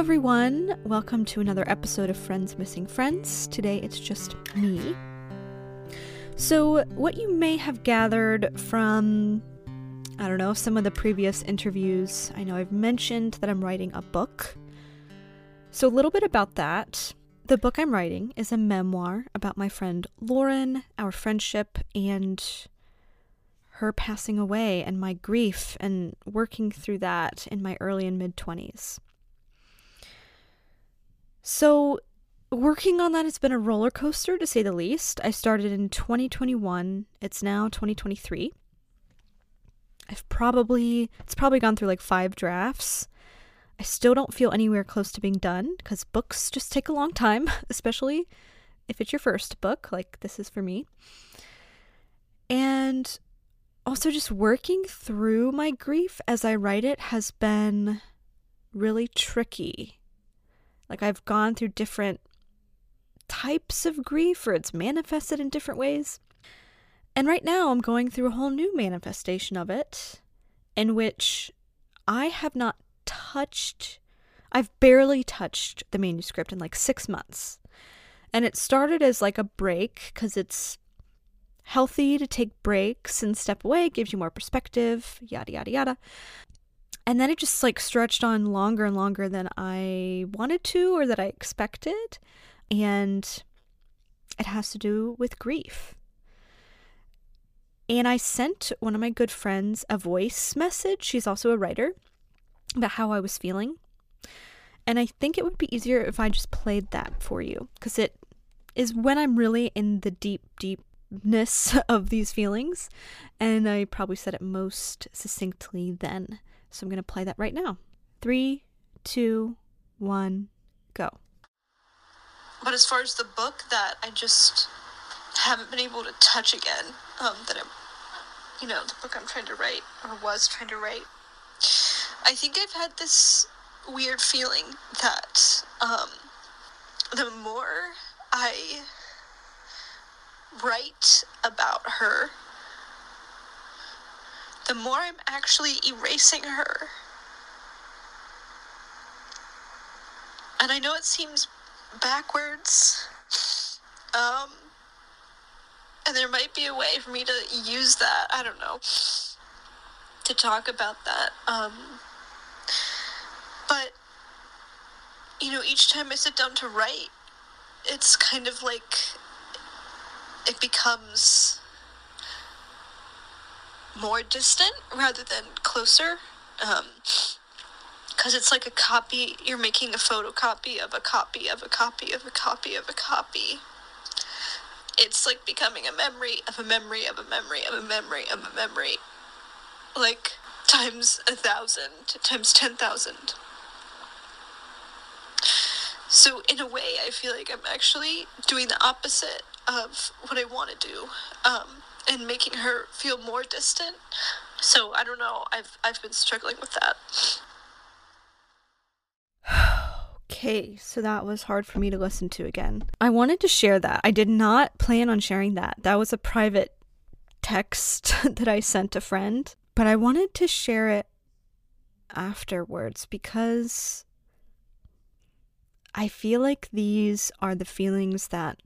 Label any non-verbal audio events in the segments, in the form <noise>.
everyone. Welcome to another episode of Friends Missing Friends. Today it's just me. So, what you may have gathered from, I don't know, some of the previous interviews, I know I've mentioned that I'm writing a book. So, a little bit about that. The book I'm writing is a memoir about my friend Lauren, our friendship, and her passing away, and my grief, and working through that in my early and mid 20s. So, working on that has been a roller coaster to say the least. I started in 2021, it's now 2023. I've probably, it's probably gone through like five drafts. I still don't feel anywhere close to being done because books just take a long time, <laughs> especially if it's your first book, like this is for me. And also, just working through my grief as I write it has been really tricky like I've gone through different types of grief or it's manifested in different ways. And right now I'm going through a whole new manifestation of it in which I have not touched, I've barely touched the manuscript in like six months. And it started as like a break because it's healthy to take breaks and step away, gives you more perspective, yada, yada, yada. And then it just like stretched on longer and longer than I wanted to or that I expected. And it has to do with grief. And I sent one of my good friends a voice message. She's also a writer about how I was feeling. And I think it would be easier if I just played that for you because it is when I'm really in the deep, deepness <laughs> of these feelings. And I probably said it most succinctly then. So I'm going to play that right now. Three, two, one, go. But as far as the book that I just haven't been able to touch again, um, that I'm, you know, the book I'm trying to write or was trying to write, I think I've had this weird feeling that um, the more I write about her, the more I'm actually erasing her. And I know it seems backwards. Um, and there might be a way for me to use that. I don't know. To talk about that. Um, but, you know, each time I sit down to write, it's kind of like it becomes more distant rather than closer. Um, because it's like a copy, you're making a photocopy of a copy of a copy of a copy of a copy. It's like becoming a memory of a memory of a memory of a memory of a memory. Like times a thousand, times ten thousand. So, in a way, I feel like I'm actually doing the opposite of what I want to do. Um, and making her feel more distant. So I don't know. I've I've been struggling with that. okay, so that was hard for me to listen to again. I wanted to share that. I did not plan on sharing that. That was a private text <laughs> that I sent a friend, but I wanted to share it afterwards because I feel like these are the feelings that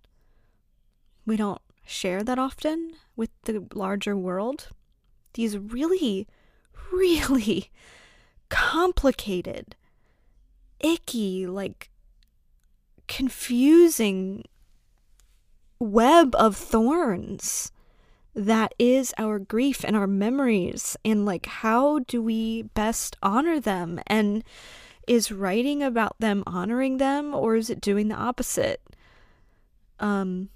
we don't share that often with the larger world. These really, really <laughs> complicated, icky, like confusing web of thorns that is our grief and our memories and like how do we best honor them and is writing about them honoring them or is it doing the opposite um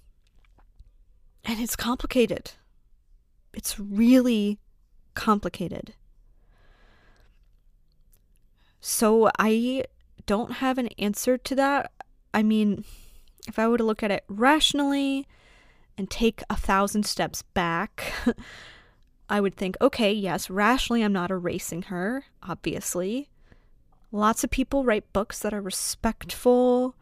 and it's complicated. It's really complicated. So I don't have an answer to that. I mean, if I were to look at it rationally and take a thousand steps back, <laughs> I would think, okay, yes, rationally, I'm not erasing her, obviously. Lots of people write books that are respectful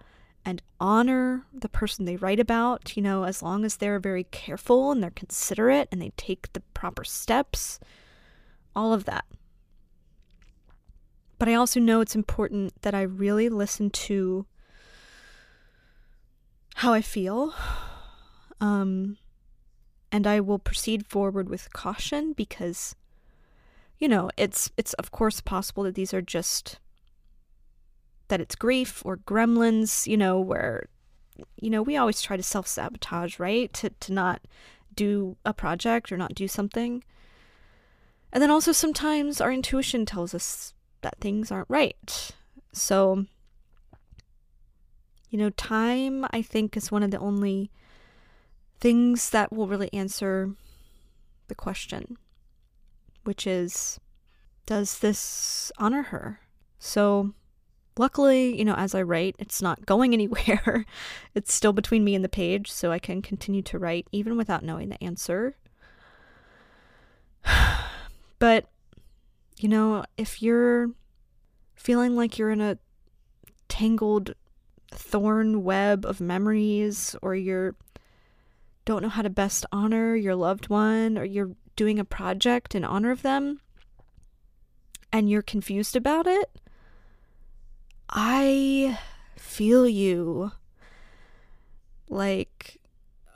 and honor the person they write about, you know, as long as they're very careful and they're considerate and they take the proper steps, all of that. But I also know it's important that I really listen to how I feel. Um, and I will proceed forward with caution because you know, it's it's of course possible that these are just that it's grief or gremlins, you know, where you know, we always try to self-sabotage, right? To to not do a project or not do something. And then also sometimes our intuition tells us that things aren't right. So you know, time I think is one of the only things that will really answer the question which is does this honor her? So, luckily, you know, as I write, it's not going <laughs> anywhere. it's still between me and the page, so I can continue to write even without knowing the answer. <sighs> but, you know, if you're feeling like you're in a tangled thorn web of memories or you're don't know how to best honor your loved one or you're doing a project in honor of them and you're confused about it, I feel you. Like,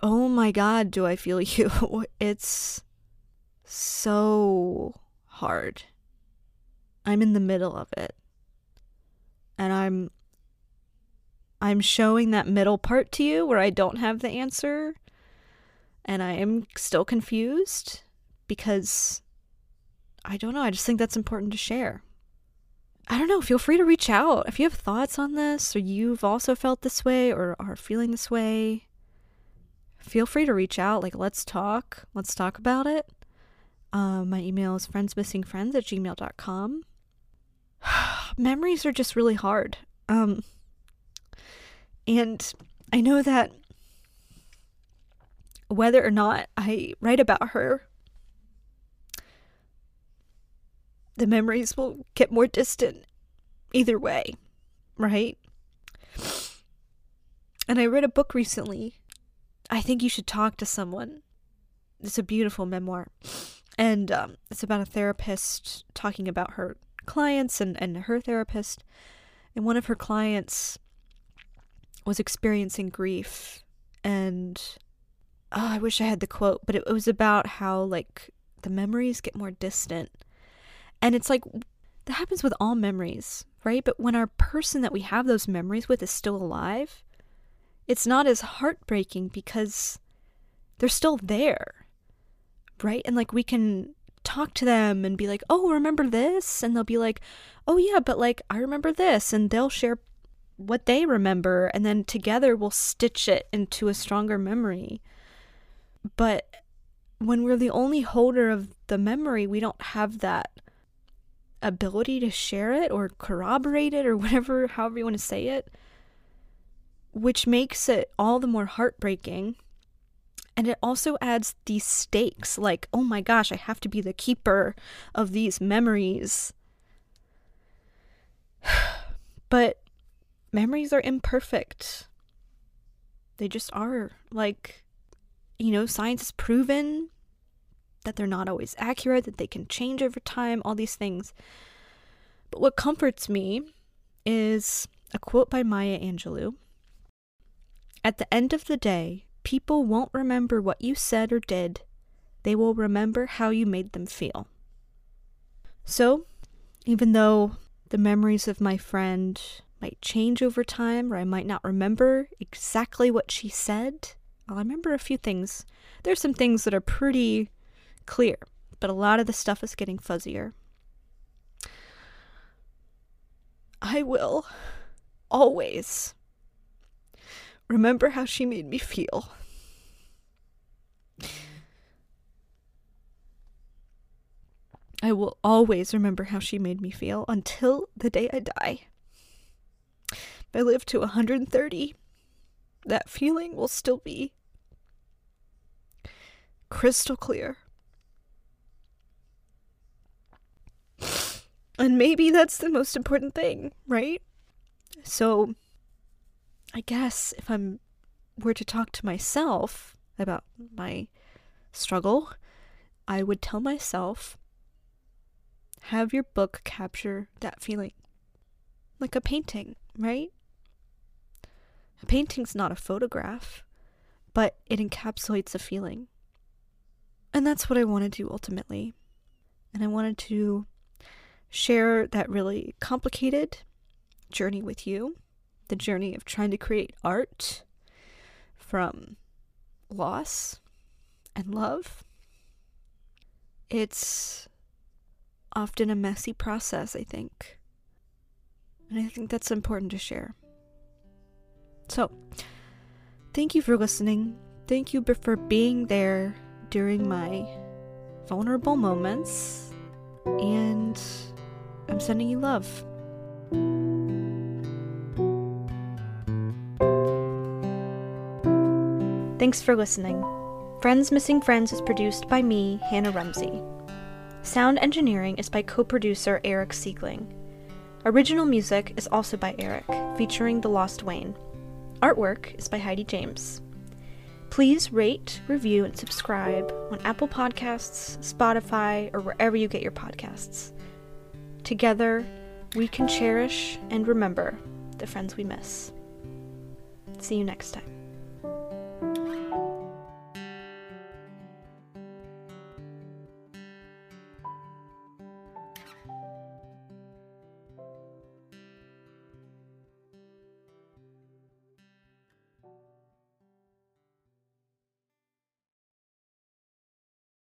oh my God, do I feel <laughs> you? It's so hard. I'm in the middle of it. And I'm I'm showing that middle part to you where I don't have the answer and I am still confused because I don't know. I just think that's important to share. I don't know. Feel free to reach out if you have thoughts on this or you've also felt this way or are feeling this way. Feel free to reach out. Like, let's talk. Let's talk about it. Um, my email is friendsmissingfriends at gmail.com. <sighs> Memories are just really hard. Um, and I know that whether or not I write about her the memories will get more distant either way, right? And I read a book recently. I think you should talk to someone. It's a beautiful memoir. And um, it's about a therapist talking about her clients and, and her therapist. And one of her clients was experiencing grief. And oh, I wish I had the quote, but it was about how, like, the memories get more distant and it's like that happens with all memories, right? But when our person that we have those memories with is still alive, it's not as heartbreaking because they're still there, right? And like we can talk to them and be like, oh, remember this? And they'll be like, oh, yeah, but like I remember this. And they'll share what they remember. And then together we'll stitch it into a stronger memory. But when we're the only holder of the memory, we don't have that ability to share it or corroborate it or whatever, <laughs> however you want to say it, which makes it all the more heartbreaking. And it also adds these stakes like, oh my gosh, I have to be the keeper of these memories. <sighs> but memories are imperfect. They just are. Like, you know, science has proven that they're not always accurate, that they can change over time, all these things. But what comforts me is a quote by Maya Angelou At the end of the day, people won't remember what you said or did, they will remember how you made them feel. So, even though the memories of my friend might change over time, or I might not remember exactly what she said, I'll remember a few things. There's some things that are pretty clear, but a lot of the stuff is getting fuzzier. I will always remember how she made me feel. I will always remember how she made me feel until the day I die. If I live to 130, that feeling will still be crystal clear. And maybe that's the most important thing, right? So, I guess if I'm were to talk to myself about my struggle, I would tell myself Have your book capture that feeling. Like a painting, right? A painting's not a photograph, but it encapsulates a feeling. And that's what I want to do ultimately. And I wanted to share that really complicated journey with you the journey of trying to create art from loss and love. It's often a messy process, I think. And I think that's important to share. So, thank you for listening. Thank you for being there during my vulnerable moments. And I'm sending you love. Thanks for listening. Friends Missing Friends is produced by me, Hannah Rumsey. Sound engineering is by co producer Eric Siegling. Original music is also by Eric, featuring The Lost Wayne. Artwork is by Heidi James. Please rate, review, and subscribe on Apple Podcasts, Spotify, or wherever you get your podcasts. Together, we can cherish and remember the friends we miss. See you next time.